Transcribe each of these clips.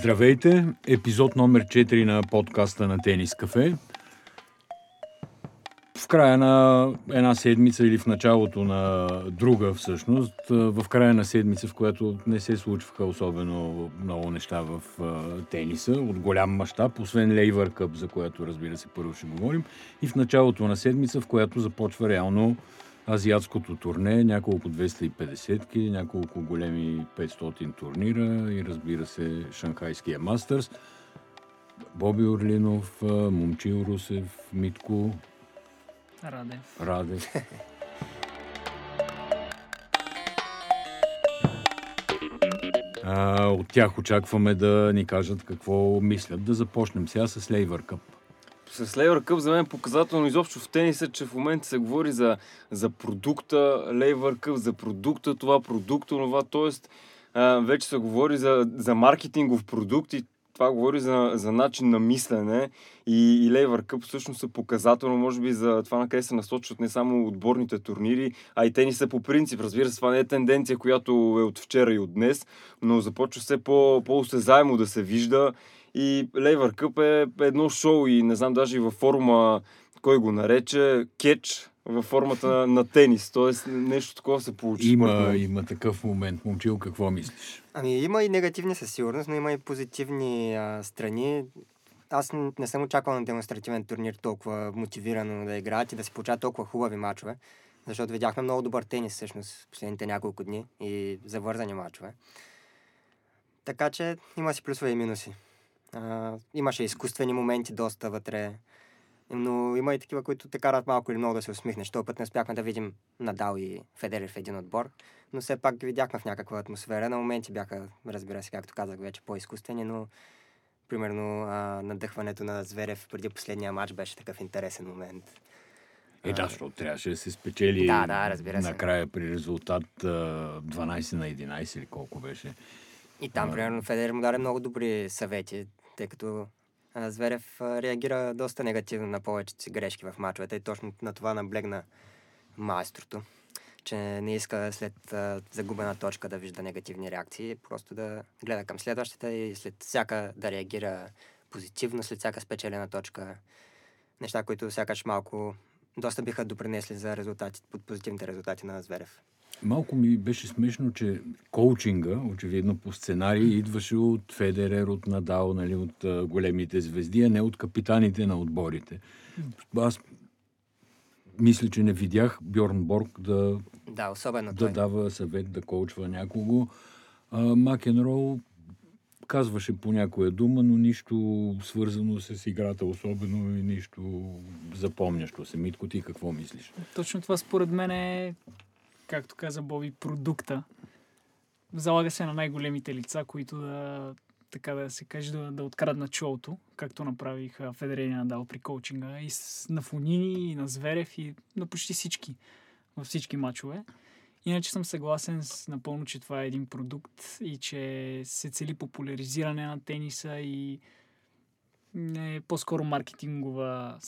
Здравейте! Епизод номер 4 на подкаста на Тенис Кафе. В края на една седмица или в началото на друга всъщност, в края на седмица, в която не се случваха особено много неща в тениса от голям мащаб, освен Лейвър Къп, за което разбира се първо ще говорим, и в началото на седмица, в която започва реално азиатското турне, няколко 250-ки, няколко големи 500 турнира и разбира се Шанхайския мастърс. Боби Орлинов, Момчил Русев, Митко, Радев. Радев. А, от тях очакваме да ни кажат какво мислят. Да започнем сега с Лейвър Къп. С Лейвър Къп за мен е показателно изобщо в тениса, че в момента се говори за, за продукта Лейвър Къп, за продукта това, продукта това, т.е. вече се говори за, за маркетингов продукт и това говори за, за начин на мислене и, и Лейвър Къп всъщност е показателно, може би, за това на къде се насочват не само отборните турнири, а и тениса по принцип. Разбира се, това не е тенденция, която е от вчера и от днес, но започва все по, по-осезаемо да се вижда и Лейвър Къп е едно шоу и не знам даже и във форма кой го нарече, кетч във формата на тенис. Тоест нещо такова се получи. Има, има такъв момент. Момчил, какво мислиш? Ами има и негативни със сигурност, но има и позитивни а, страни. Аз не съм очаквал на демонстративен турнир толкова мотивирано да играят и да се получават толкова хубави мачове, защото видяхме много добър тенис всъщност последните няколко дни и завързани мачове. Така че има си плюсове и минуси. А, имаше изкуствени моменти доста вътре, но има и такива, които те карат малко или много да се усмихнеш. Този път не успяхме да видим Надал и Федерер в един отбор, но все пак ги видяхме в някаква атмосфера. На моменти бяха, разбира се, както казах, вече по-изкуствени, но примерно а, надъхването на Зверев преди последния матч беше такъв интересен момент. Е, да, защото трябваше да се спечели да, да, разбира се. накрая при резултат 12 на 11 или колко беше. И там, примерно, Федерер му даде много добри съвети, тъй като Зверев реагира доста негативно на повечето си грешки в мачовете и точно на това наблегна майстрото, че не иска след загубена точка да вижда негативни реакции, просто да гледа към следващата и след всяка да реагира позитивно, след всяка спечелена точка. Неща, които сякаш малко доста биха допринесли за резултати, позитивните резултати на Зверев. Малко ми беше смешно, че коучинга, очевидно по сценарий, идваше от Федерер, от Надал, нали, от а, големите звезди, а не от капитаните на отборите. Аз мисля, че не видях Бьорн Борг да, Да, особено да той. дава съвет, да коучва някого. А, Макенрол казваше по някоя дума, но нищо свързано с играта особено и нищо запомнящо се. Митко, ти какво мислиш? Точно това според мен е, както каза Боби, продукта. Залага се на най-големите лица, които да, така да се каже, да, да откраднат шоуто, както направиха Федерер и Надал при коучинга. И с, на Фонини, и на Зверев, и на почти всички, във всички матчове. Иначе съм съгласен с напълно, че това е един продукт и че се цели популяризиране на тениса и не по-скоро маркетингова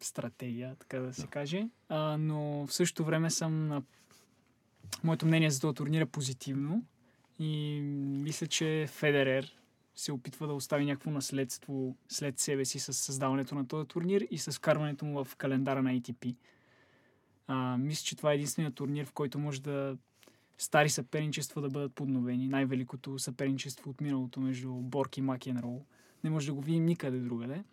стратегия, така да се каже. А, но в същото време съм на... Моето мнение за този турнир е позитивно и мисля, че Федерер се опитва да остави някакво наследство след себе си с създаването на този турнир и с вкарването му в календара на ATP. А, мисля, че това е единственият турнир, в който може да стари съперничества да бъдат подновени. Най-великото съперничество от миналото между Борг и Макенрол. Не може да го видим никъде другаде.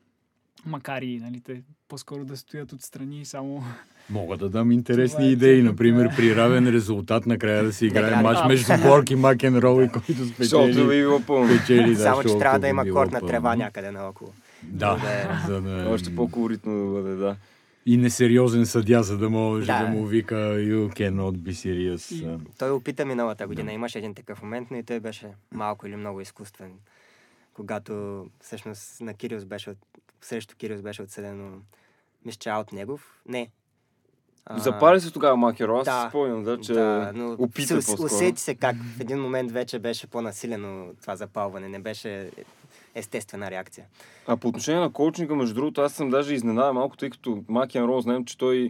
Макар и нали, те по-скоро да стоят отстрани и само... Мога да дам интересни Това е идеи. Например, при равен резултат накрая да се играе матч между Борг и Макенрол и който спечели. спечели да, Само, че трябва да има кортна пълно. трева някъде наоколо. Да, За да е- за да... Още по-колоритно да бъде, да. И несериозен съдя, за да може да, Да. му вика You cannot be serious. И- Той опита миналата година. Имаше един такъв момент, но и той беше малко или много изкуствен. Когато всъщност на Кириус беше, от... срещу Кириус беше отсъдено, мисля, аут негов. Не. Запали се тогава Макеро, аз да, си спомням, да, че да, но опита се, усети се как в един момент вече беше по-насилено това запалване. Не беше естествена реакция. А по отношение на коучинга, между другото, аз съм даже изненадан малко, тъй като Макен Роу знаем, че той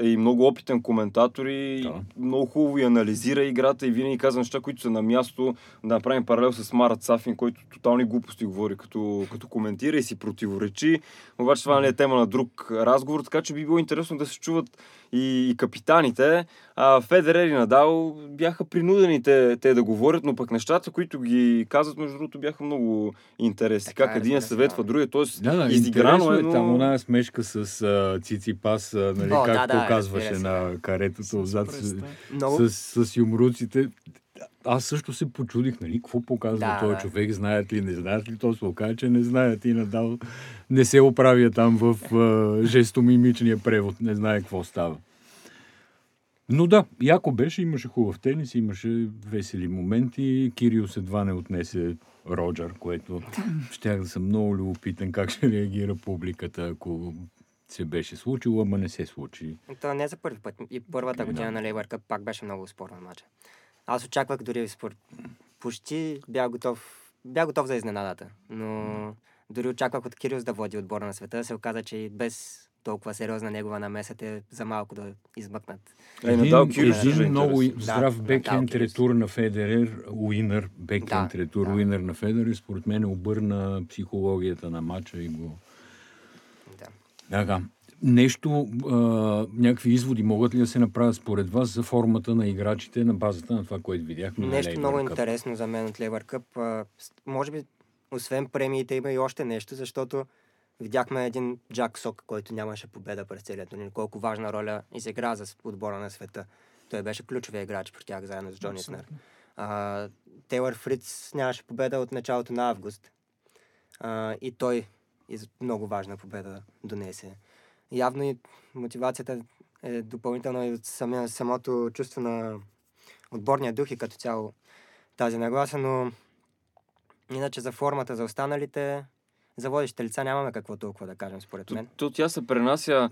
е и много опитен коментатор и Да. много хубаво и анализира играта и винаги казва неща, които са на място. Да направим паралел с Марат Сафин, който тотални глупости говори, като, като коментира и си противоречи. Обаче това не е тема на друг разговор, така че би било интересно да се чуват и, и капитаните. А Федерер и Надал бяха принудени те, те да говорят, но пък нещата, които ги казват, между другото, бяха много интересни. Така е, как един разбира се, съветва да. другия, т.е. Да, да, изиграно е, е. но... Там оная смешка с а, Циципас, а, нали, О, да, както да, казваше разбира се, на каретото отзад с. Много, с, с юмруците. Аз също се почудих, нали, какво показва Да, този да. човек, знаят ли, не знаят ли, то се оказа, че не знаят и надал не се оправя там в а, жестомимичния превод, не знае какво става. Но да, яко беше, имаше хубав тенис, имаше весели моменти. Кириус едва не отнесе Роджер, което щях да съм много любопитен как ще реагира публиката, ако се беше случило, ама не се случи. То не е за първи път. И първата Ами, година да. на Лейбър Къп пак беше много спорен матч. Аз очаквах дори според... Почти бях готов, бях готов за изненадата. Но дори очаквах от Кириус да води отбора на света. Се оказа, че и без толкова сериозна негова намеса те за малко да измъкнат. Е, Надал Кирис един е много здрав Да, Кирис. ретур на Федерер, уинър, бекхенд Да, ретур, да. уинър на Федерер, според мен обърна психологията на матча и го... Да. Така. Нещо, а, някакви изводи могат ли да се направят според вас за формата на играчите на базата на това, което видяхме? на Нещо Labour много Cup? интересно за мен от Лейбър Къп. а, Може би, освен премиите, има и още нещо, защото видяхме един Джак Сок, който нямаше победа през целият турнир. Колко важна роля изигра за отбора на света. Той беше ключовия играч при тях, заедно с Джони Снер. Тейлър Фриц нямаше победа от началото на август. А, и той из... много важна победа донесе. Явно и мотивацията е допълнително и от самия, самото чувство на отборния дух и като цяло тази нагласа, но иначе за формата за останалите, за водещите лица нямаме какво толкова да кажем, според То, мен. то тя се пренася,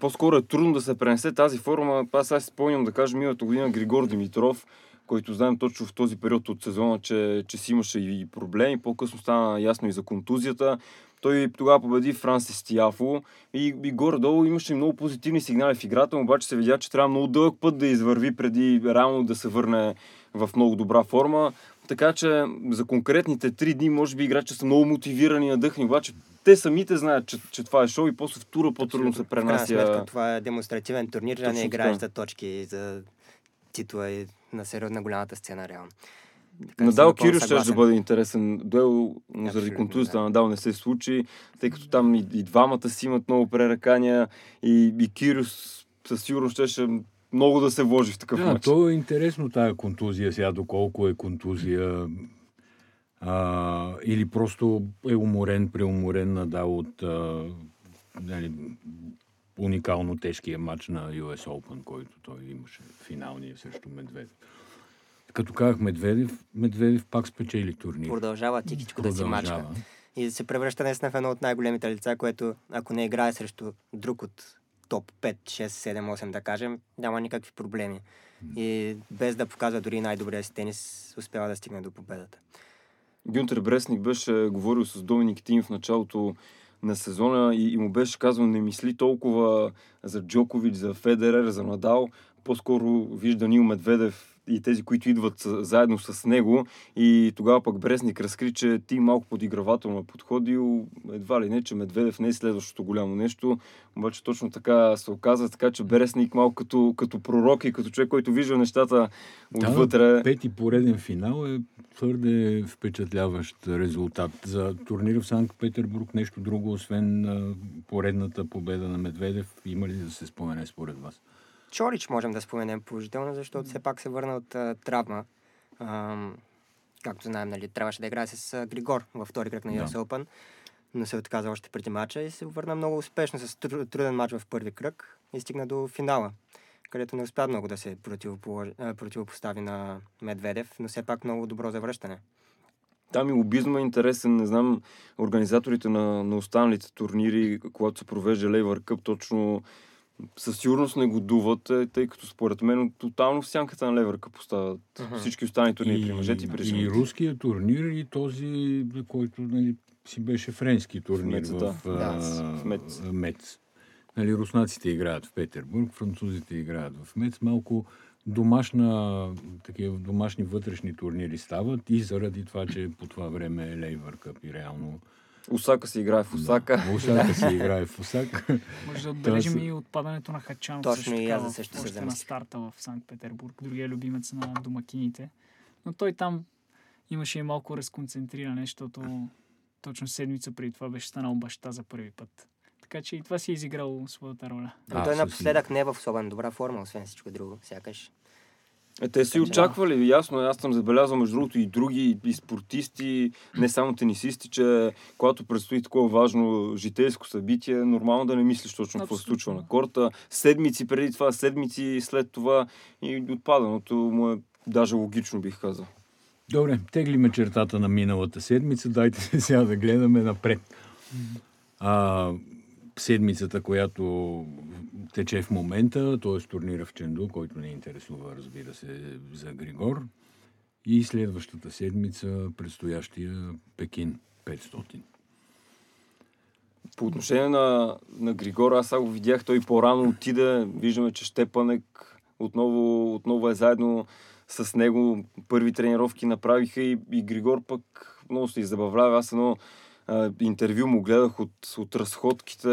по-скоро е трудно да се пренесе тази форма. Аз сега си спомням да кажем миналата година Григор Димитров, който знаем точно в този период от сезона, че, че си имаше и проблеми. По-късно стана ясно и за контузията. Той тогава победи Франсис Тиафо и, и горе-долу имаше много позитивни сигнали в играта, обаче се видя, че трябва много дълъг път да извърви преди реално да се върне в много добра форма. Така че за конкретните три дни, може би играчи са много мотивирани, надъхни, обаче те самите знаят, че, че това е шоу и после в тура по-трудно се В пренася. сметка това е демонстративен турнир, а не играеш за точки за титла и на сериозна голямата сцена, реално. Така Надал Кирио ще да бъде интересен дуел, но заради контузията да. на Надал не се случи, тъй като там и, и двамата си имат много преръкания и, и Кириус със сигурност щеше много да се вложи в такъв Да, матч. то е интересно тая контузия сега, доколко е контузия а, или просто е уморен, преуморен надал от а, нали, уникално тежкия матч на US Open, който той имаше финалния срещу Медведев. Като казах Медведев, Медведев пак спечели турнир. Продължава тихичко да си мачка. И се превръща наистина в едно от най-големите лица, което ако не играе срещу друг от топ 5, 6, 7, 8, да кажем, няма никакви проблеми. И без да показва дори най-добрия си тенис, успява да стигне до победата. Гюнтер Бресник беше говорил с Доминик Тим в началото на сезона и, и му беше казал не мисли толкова за Джокович, за Федерер, за Надал. По-скоро вижда Нил Медведев и тези, които идват заедно с него. И тогава пък Бресник разкри, че ти малко подигравателно е подходил. Едва ли не, че Медведев не е следващото голямо нещо. Обаче точно така се оказа, така че Бресник малко като, като пророк и като човек, който вижда нещата отвътре. Да, пети пореден финал е твърде впечатляващ резултат. За турнира в Санкт-Петербург нещо друго, освен поредната победа на Медведев, има ли да се спомене според вас? Чорич можем да споменем положително, защото все пак се върна от а, травма. Ам, както знаем, нали, трябваше да играе с а, Григор във втори кръг на Да. US Open, но се отказа още преди мача и се върна много успешно с тру- труден матч в първи кръг и стигна до финала, където не успя много да се а, противопостави на Медведев, но все пак много добро завръщане. Там и лобизма е интересен. Не знам, организаторите на, на останалите турнири, когато се провежда Лейвър Къп, точно със сигурност не го дуват, е, тъй като според мен тотално в сянката на Лейвър Къп поставят Мгм. всички останали турнири при мъжете и при и жените. руския турнир, и този, който нали, си беше френски турнир Мецата. в, Да, в Мец. Мец. Нали, руснаците играят в Петербург, французите играят в Мец. Малко домашна, такива домашни вътрешни турнири стават и заради това, че по това време е Лейвър Къп и реално... Осака се играе в Осака. Да, Осака се играе в Осака. Може да отбележим и отпадането на Хачанов. Точно и аз за в- също се на старта в Санкт-Петербург. Другия любимец на домакините. Но той там имаше и малко разконцентриране, защото точно седмица преди това беше станал баща за първи път. Така че и това си е изиграло своята роля. Но А, той напоследък не е в особено добра форма, освен всичко друго. Сякаш. Е, те си че- очаквали, ясно, е, аз съм забелязал между другото и други, и спортисти, не само тенисисти, че когато предстои такова важно житейско събитие, е нормално да не мислиш точно какво се случва на корта. Седмици преди това, седмици след това и отпадането му е даже логично, бих казал. Добре, теглиме чертата на миналата седмица. Дайте се сега да гледаме напред. А, седмицата, която тече в момента, т.е. турнира в Ченду, който не интересува, разбира се, за Григор. И следващата седмица, предстоящия Пекин 500. По отношение на, на Григор, аз сега го видях, той по-рано отиде. Виждаме, че Щепанек отново, отново е заедно с него. Първи тренировки направиха и, и Григор пък много се забавлява. Аз едно интервю му гледах от, от разходките,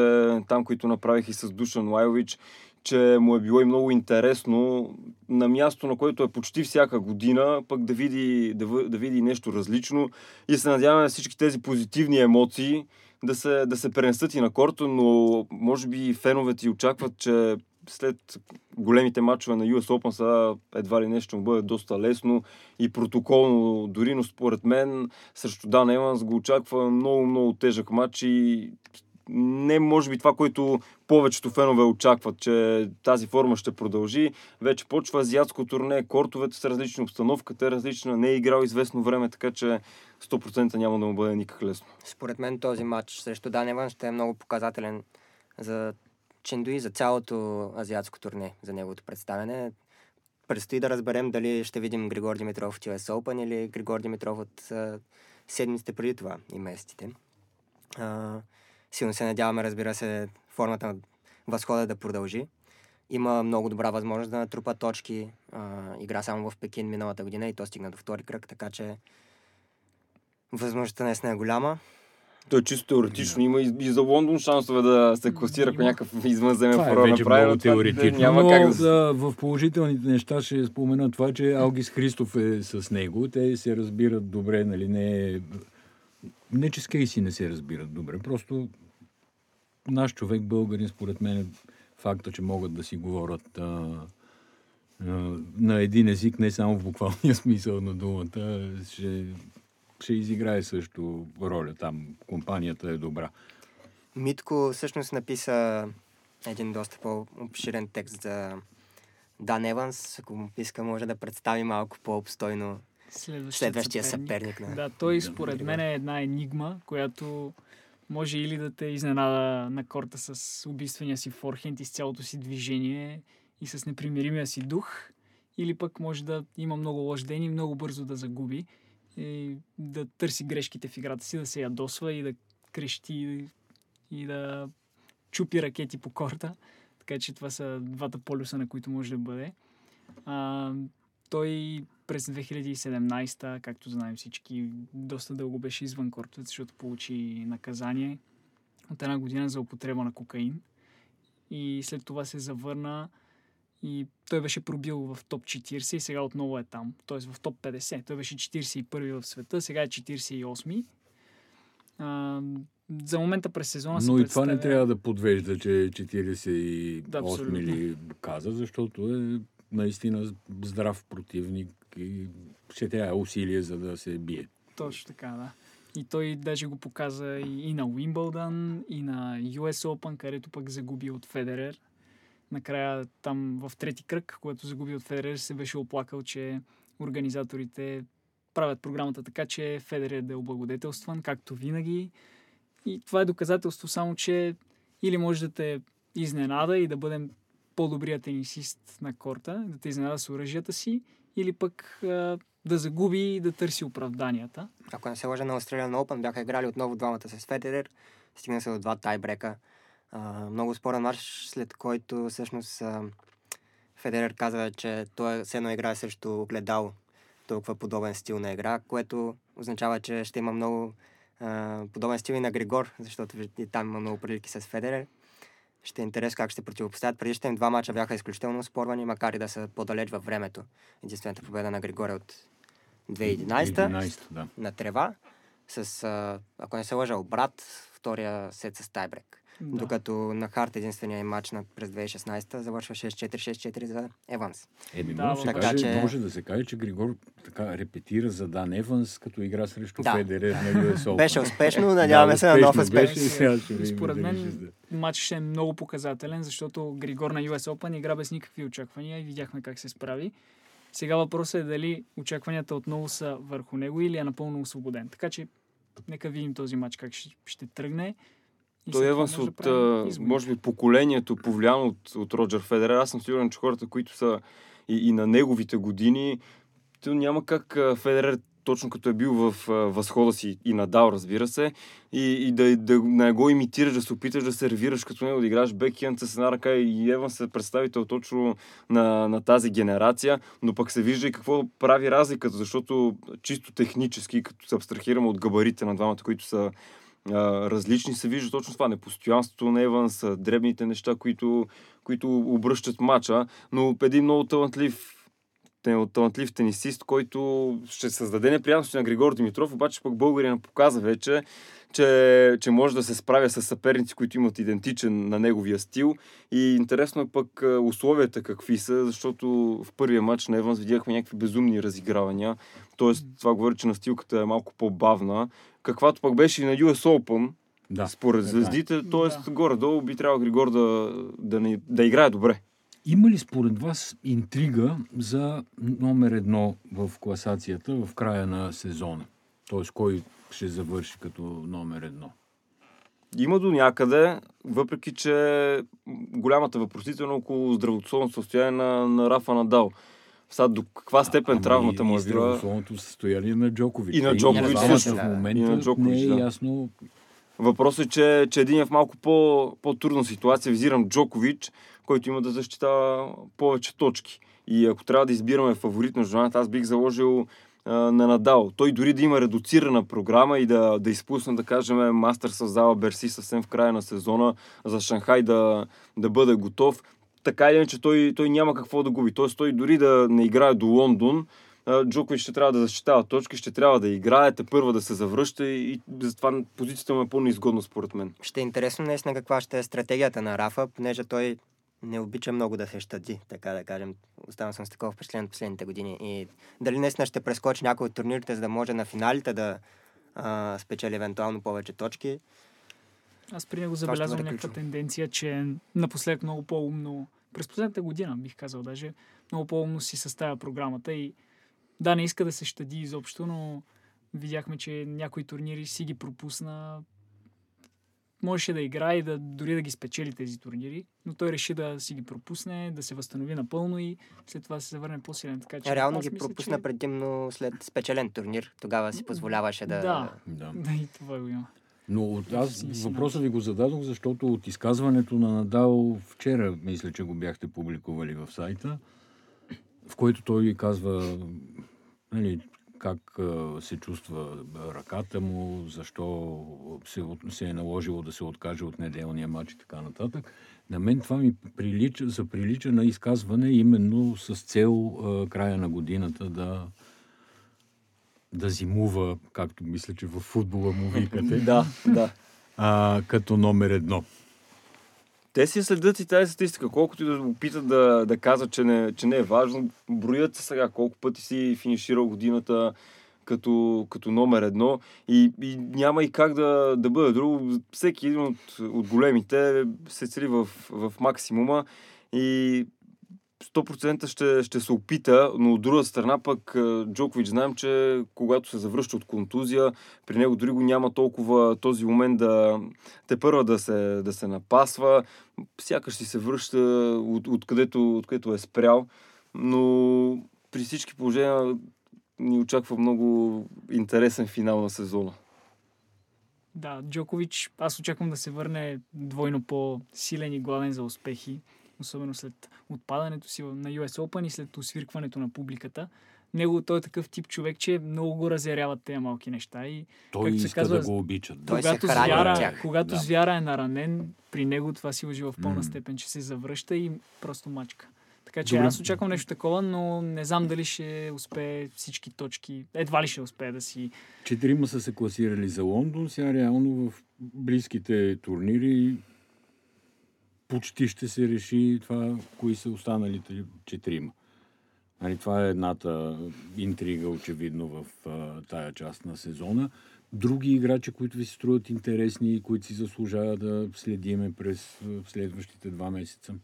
там, които направих и с Душан Лайович, че му е било и много интересно на място, на което е почти всяка година, пък да види, да, да види нещо различно. И се надяваме всички тези позитивни емоции да се, да се пренесат и на корта, но може би феновете очакват, че след големите матчове на US Open сега едва ли нещо му бъде доста лесно и протоколно дори, но според мен срещу Дан Еванс го очаква много, много тежък матч и не може би това, което повечето фенове очакват, че тази форма ще продължи. Вече почва азиатско турне, кортовете са различни, обстановката е различна, не е играл известно време, така че 100% няма да му бъде никак лесно. Според мен този матч срещу Даневан ще е много показателен за Чендуи, за цялото азиатско турне, за неговото представяне. Предстои да разберем дали ще видим Григор Димитров в US Open или Григор Димитров от а, седмиците преди това и месеците. А, силно се надяваме, разбира се, формата на възхода да продължи. Има много добра възможност да натрупа точки. А, игра само в Пекин миналата година и то стигна до втори кръг, така че възможността наистина е голяма. Той чисто теоретично има и, и за Лондон шансове да се класира, ако някакъв извънземен Това е направи, но много това теоретично, Няма но как да да, в положителните неща ще спомена това, че Алгис Христов е с него. Те се разбират добре, нали, не е... Не, че с Кейси не се разбират добре, просто наш човек, българин, според мен, е факта, че могат да си говорят а, а, на един език, не само в буквалния смисъл на думата, ще, ще изиграе също роля там. Компанията е добра. Митко всъщност написа един доста по-обширен текст за Дан Еванс. Ако му иска, може да представи малко по-обстойно Следващият следващия съперник. на Да, той Да, според Григор. мен е една енигма, която може или да те изненада на корта с убийствения си форхенд и с цялото си движение и с непримиримия си дух, или пък може да има много лош ден и много бързо да загуби и да търси грешките в играта си, да се ядосва и да крещи и да чупи ракети по корта. Така че това са двата полюса, на които може да бъде. А, той през 2017, както знаем всички, доста дълго беше извън кортовете, защото получи наказание от една година за употреба на кокаин. И след това се завърна и той беше пробил в топ 40 и сега отново е там. Тоест в топ 50. Той беше 41 в света, сега е 48. А, за момента през сезона се Но и това не трябва да подвежда, че 48 Да, абсолютно. ли каза, защото е наистина здрав противник и ще трябва усилие за да се бие. Точно така, да. И той даже го показа и, и на Уимбълдън, и на US Open, където пък загуби от Федерер. Накрая там в трети кръг, когато загуби от Федерер, се беше оплакал, че организаторите правят програмата така, че Федерер да е облагодетелстван, както винаги. И това е доказателство само, че или може да те изненада и да бъдем по-добрият тенисист на корта, да те изненада с оръжията си, или пък да загуби и да търси оправданията. Ако не се лъжа на Australian Open, бяха играли отново двамата с Федерер. Стигна се до два тайбрека. А, много спорен матч, след който всъщност а, Федерер казва, че той все едно играе срещу огледало толкова подобен стил на игра, което означава, че ще има много а, подобен стил и на Григор, защото и там има много прилики с Федерер. Ще е интересно как ще противопоставят. Предишните им два мача бяха изключително спорвани, макар и да са по-далеч във времето. Единствената победа на Григор е от 2011 11, да. на трева, с, а, ако не се лъжа, обрат, втория сет с тайбрек. Да. Докато на харт единствения матч на през 2016 завършва 6-4, 6-4 за Еванс. Еми, Да, може, да се така каже, че- може да се каже, че Григор така репетира за Дан Еванс, като игра срещу Да. Федерер на US Open. Беше успешно, надяваме се на нов успех. Беше, и сега ще И видим според мен ще е много показателен, защото Григор на US Open игра без никакви очаквания и видяхме как се справи. Сега въпросът е дали очакванията отново са върху него или е напълно освободен. Така че нека видим този матч как ще, ще тръгне. И Той Еванс да от, правим а, изводи. може би, поколението, повлияно от, от Роджер Федерер. Аз съм сигурен, че хората, които са и, и на неговите години, то няма как Федерер, точно като е бил в а, възхода си и надал, разбира се, и, и да, да не го имитираш, да се опиташ да сервираш като него, да играеш бекхенд с една ръка и Еванс е представител точно на, на тази генерация, но пък се вижда и какво прави разликата, защото чисто технически, като се абстрахираме от габарите на двамата, които са различни, се вижда точно това. Непостоянството на Еванс, дребните неща, които, които обръщат матча, но един много талантлив талантлив тенисист, който ще създаде неприятности на Григор Димитров, обаче пък българина показа вече, че, че може да се справя с съперници, които имат идентичен на неговия стил. И интересно е пък условията какви са, защото в първия матч на Еванс видяхме някакви безумни разигравания. Тоест, това говори, че настилката е малко по-бавна. Каквато пък беше и на US Open, Да. според е. звездите, т.е. Да. горе-долу би трябвало Григор да, да, не, да играе добре. Има ли според вас интрига за номер едно в класацията в края на сезона? Тоест, кой ще завърши като номер едно? Има до някъде, въпреки че голямата въпросителна около здравословното състояние на, на Рафа Надал. Сега до каква степен Ама травмата му е била... здравословното състояние на Джокович. И на Джокович също. В И момента на Джокович, не е да. ясно. Въпросът е, че, че един е в малко по, по-трудна ситуация. Визирам Джокович, който има да защитава повече точки. И ако трябва да избираме фаворит на журналата, аз бих заложил а, на Надал. Той дори да има редуцирана програма и да, да изпусне, да кажем, мастер в зала Берси съвсем в края на сезона за Шанхай да, да бъде готов. Така или иначе той, той няма какво да губи. Тоест той дори да не играе до Лондон, Джокович ще трябва да защитава точки, ще трябва да играе, те първа да се завръща и затова позицията му е по-неизгодна според мен. Ще е интересно наистина каква ще е стратегията на Рафа, понеже той не обича много да се щади, така да кажем. Оставам съм с такова впечатление от последните години. И дали наистина ще прескочи някой от турнирите, за да може на финалите да а, спечели евентуално повече точки. Аз при него забелязвам някаква тенденция, че напоследък много по-умно, през последната година бих казал даже, много по-умно си съставя програмата и да, не иска да се щади изобщо, но видяхме, че някои турнири си ги пропусна. Можеше да играе и да, дори да ги спечели тези турнири, но той реши да си ги пропусне, да се възстанови напълно и след това да се завърне по-силен. Така, че Реално ги мисля, пропусна че... предимно след спечелен турнир. Тогава си позволяваше да... Да. Да. Да, и това го има. Но аз въпроса ви го зададох, защото от изказването на Надал вчера, мисля, че го бяхте публикували в сайта, в който той казва нали, как се чувства ръката му, защо се, от- се е наложило да се откаже от неделния матч и така нататък. На мен това ми прилича, заприлича на изказване именно с цел а, края на годината да да зимува, както мисля, че в футбола му викате, Да, да. а, като номер едно. Те си следят и тази статистика. Колкото и да опитат да, да казват, че не, че не е важно, броят се сега колко пъти си финиширал годината като, като номер едно и, и няма и как да, да бъде друго. Всеки един от, от големите се цели в, в максимума и 100% ще, ще се опита, но от друга страна пък а, Джокович знаем, че когато се завръща от контузия, при него дори го няма толкова този момент да те първа да се, да се напасва, сякаш си се връща от, откъдето, откъдето е спрял, но при всички положения ни очаква много интересен финал на сезона. Да, Джокович, аз очаквам да се върне двойно по-силен и гладен за успехи, особено след отпадането си на US Open и след освиркването на публиката. Него той е такъв тип човек, че много го разяряват тези малки неща и Той Както се иска казва, да го обичат. Се когато, от звяра, тях. когато Да. звяра е наранен, при него това си лъжи в пълна степен, че се завръща и просто мачка. Така че Добре. аз очаквам нещо такова, но не знам дали ще успее всички точки. Едва ли ще успее да си... Четирима са се класирали за Лондон, сега реално в близките турнири почти ще се реши това, кои са останалите четирима. Нали, това е едната интрига, очевидно, в а, тая част на сезона. Други играчи, които ви се струват интересни и които си заслужава да следиме през следващите два месеца.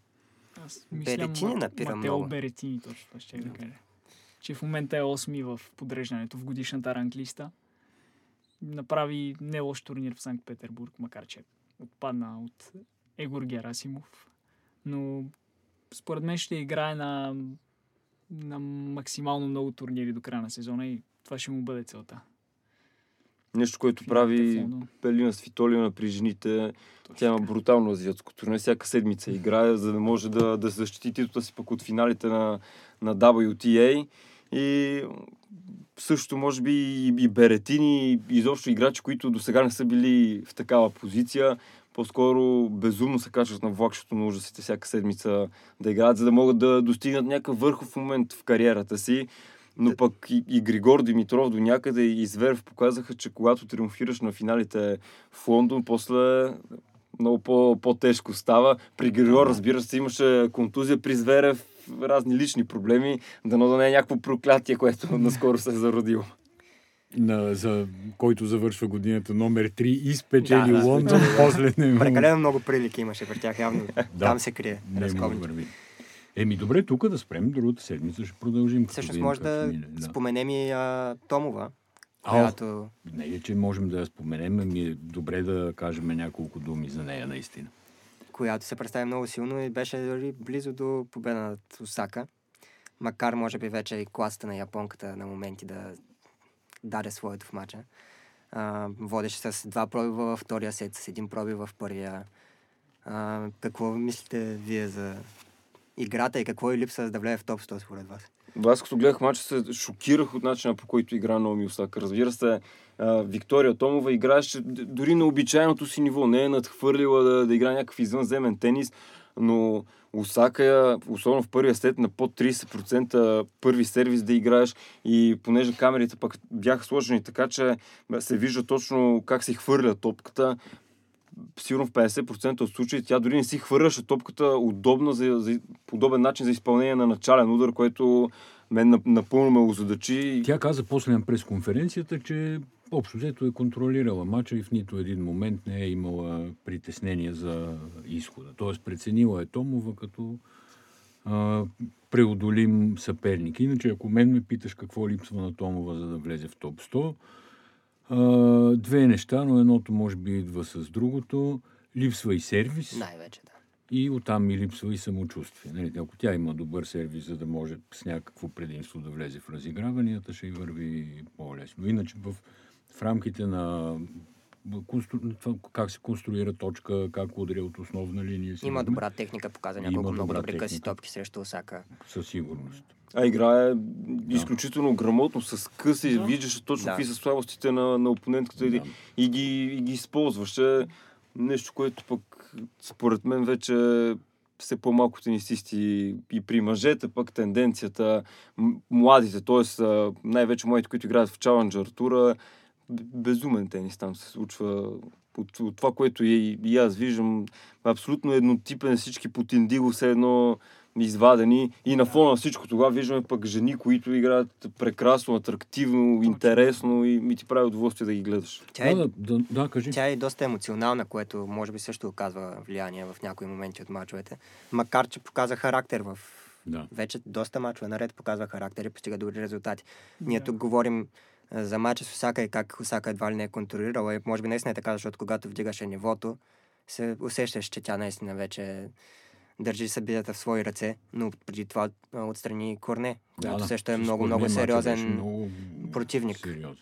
Аз мисля, Беретини напира Матео много. Беретини, точно това ще да кажа. Че в момента е 8 в подреждането в годишната ранглиста. Направи не лош турнир в Санкт Петербург, макар че отпадна от Егор Герасимов. Но според мен ще играе на, на максимално много турнири до края на сезона и това ще му бъде целта. Нещо, което прави. Пелина Свитолина при жените. Точно Тя има брутално азиатско турне. Всяка седмица играе, за да може да, да защити титлата си пък от финалите на, на WTA. И също, може би, и, и Беретини, и изобщо играчи, които до сега не са били в такава позиция, по-скоро безумно се качват на влакшото на ужасите всяка седмица да играят, за да могат да достигнат някакъв върхов момент в кариерата си. Но пък и, и Григор Димитров до някъде и Зверев показаха, че когато триумфираш на финалите в Лондон, после много по- по-тежко става. При Григор, разбира се, имаше контузия, при Зверев разни лични проблеми, дано да не е някакво проклятие, което наскоро се е зародило. На, за който завършва годината номер 3 и спечели Да, Лондон, да. после не му- Прекалено много прилики имаше при тях, явно. Да. Там се крие. не върви. Еми, добре, тук да спрем, другата седмица ще продължим. Всъщност може да мине. да. споменем и а, Томова, А, която Не е, че можем да я споменем, ами е добре да кажем няколко думи за нея наистина. която се представи много силно и беше дори близо до победа над Осака. Макар, може би, вече и класата на японката на моменти да даде своето в матча. А, водеше с два пробива във втория сет, с един пробив в първия. А, какво мислите вие за играта и какво и липса да влезе в топ 100 според вас? Аз като гледах мача се шокирах от начина по който игра Наоми Осака. Разбира се, Виктория Томова играеше дори на обичайното си ниво. Не е надхвърлила да, да играе някакъв извънземен тенис, но Осака, особено в първия сет, на под 30% първи сервис да играеш и понеже камерите пък бяха сложени така, че се вижда точно как се хвърля топката, сигурно в 50% от случаите тя дори не си хвърляше топката удобна за, за подобен начин за изпълнение на начален удар, което мен нап- напълно ме озадачи. Тя каза после на пресконференцията, че общо взето е контролирала мача и в нито един момент не е имала притеснение за изхода. Тоест преценила е Томова като а, преодолим съперник. Иначе, ако мен ме питаш какво липсва на Томова, за да влезе в топ 100, а, две неща, но едното може би идва с другото. Липсва и сервис. Най-вече, да. И оттам ми липсва и самочувствие. Нали, ако тя има добър сервис, за да може с някакво предимство да влезе в разиграванията, ще й върви по-лесно. Иначе в, в рамките на как се конструира точка, как удря от основна линия. си Има добра техника, показа Има няколко много добри къси техника. топки срещу Осака. Със сигурност. А играе изключително грамотно, с къси, Да. виждаше точно Да. какви са слабостите на, на опонентката и, Да. и, ги, и ги използваше. Нещо, което пък според мен вече все по-малко тенисисти и при мъжете пък тенденцията, м- младите, т.е. най-вече младите, които играят в Challenger тура, безумен тенис там се случва. От, от това, което и, и аз виждам, абсолютно еднотипен всички под индиго, все едно извадени. И на фона на всичко това виждаме пък жени, които играят прекрасно, атрактивно, интересно и ми ти прави удоволствие да ги гледаш. Тя е, Да, да, да, кажи. тя е доста емоционална, което може би също оказва влияние в някои моменти от мачовете. Макар, че показа характер в Да. вече доста мачове наред показва характер и постига добри резултати. Ние Да. тук говорим за мача с Осака и как Осака едва ли не е контролирала. И може би наистина е така, защото когато вдигаше нивото, се усещаш, че тя наистина вече държи събитията в свои ръце, но преди това отстрани Корне, която също е много, много сериозен много противник. Сериозен.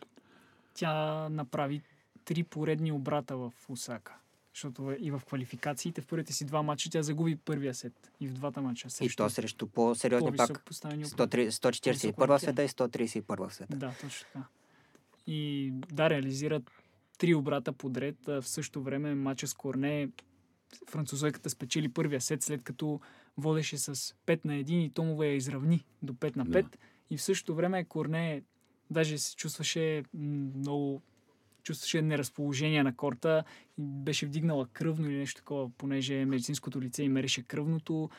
Тя направи три поредни обрата в Осака. Защото и в квалификациите в първите си два матча тя загуби първия сет. И в двата матча. И то срещу по-сериозни пак. 140, 141 в света и 131 в света. Да, точно така. И да, реализират три обрата подред. В същото време матча с Корне французойката спечели първия сет, след като водеше с 5 на 1 и Томова я изравни до 5 на 5. Да. И в същото време Корне даже се чувстваше много чувстваше неразположение на корта беше вдигнала кръвно или нещо такова, понеже медицинското лице и мереше кръвното.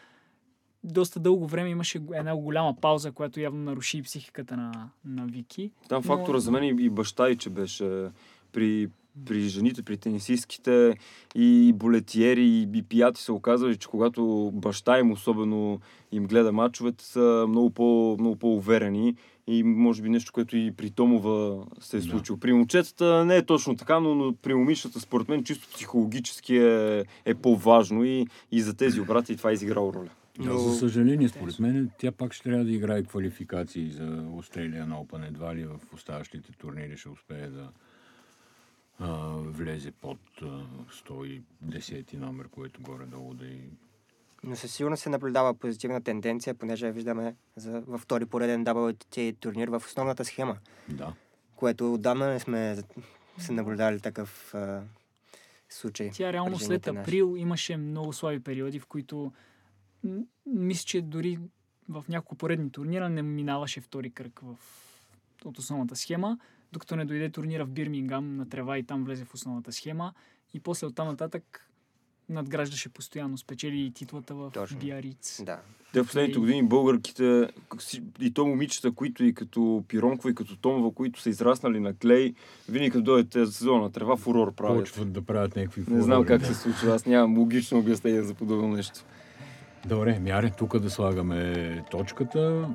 Доста дълго време имаше една голяма пауза, която явно наруши психиката на, на Вики. Там но... фактора за мен и баща и, че беше при при жените, при тенисистките и болетиери и пияти се оказва, че когато баща им особено им гледа мачовете, са много, по, много по-уверени и може би нещо, което и при Томова се е случило. Да. При момчетата не е точно така, но, но при момичетата според мен чисто психологически е, е по-важно и, и за тези обрати това е изиграло роля. Да, за съжаление, според мен, тя пак ще трябва да играе квалификации за Australian Open. Едва ли в оставащите турнири ще успее да, а, влезе под а, 110 номер, което горе-долу да и... Но със сигурност се наблюдава позитивна тенденция, понеже виждаме за, във втори пореден WTA турнир в основната схема. Да. Което отдавна не сме се наблюдали такъв а, случай. Тя реално след април наши. имаше много слаби периоди, в които мисля, че дори в няколко поредни турнира не минаваше втори кръг в, от основната схема докато не дойде турнира в Бирмингам на трева и там влезе в основната схема. И после оттам нататък надграждаше постоянно, спечели и титлата в Точно. Биариц. Да. Те в последните години българките и то момичета, които и като Пиронкова и като Томова, които са израснали на клей, винаги като дойдете за сезона трева, фурор правят. Почват да правят някакви фурори. Не знам как да. се случва, аз нямам логично обяснение за подобно нещо. Добре, мяре, тук да слагаме точката.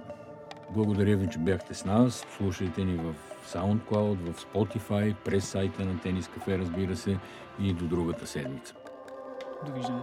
Благодаря ви, че бяхте с нас. Слушайте ни в SoundCloud, в Spotify, през сайта на Тенис Кафе, разбира се, и до другата седмица. Довиждане.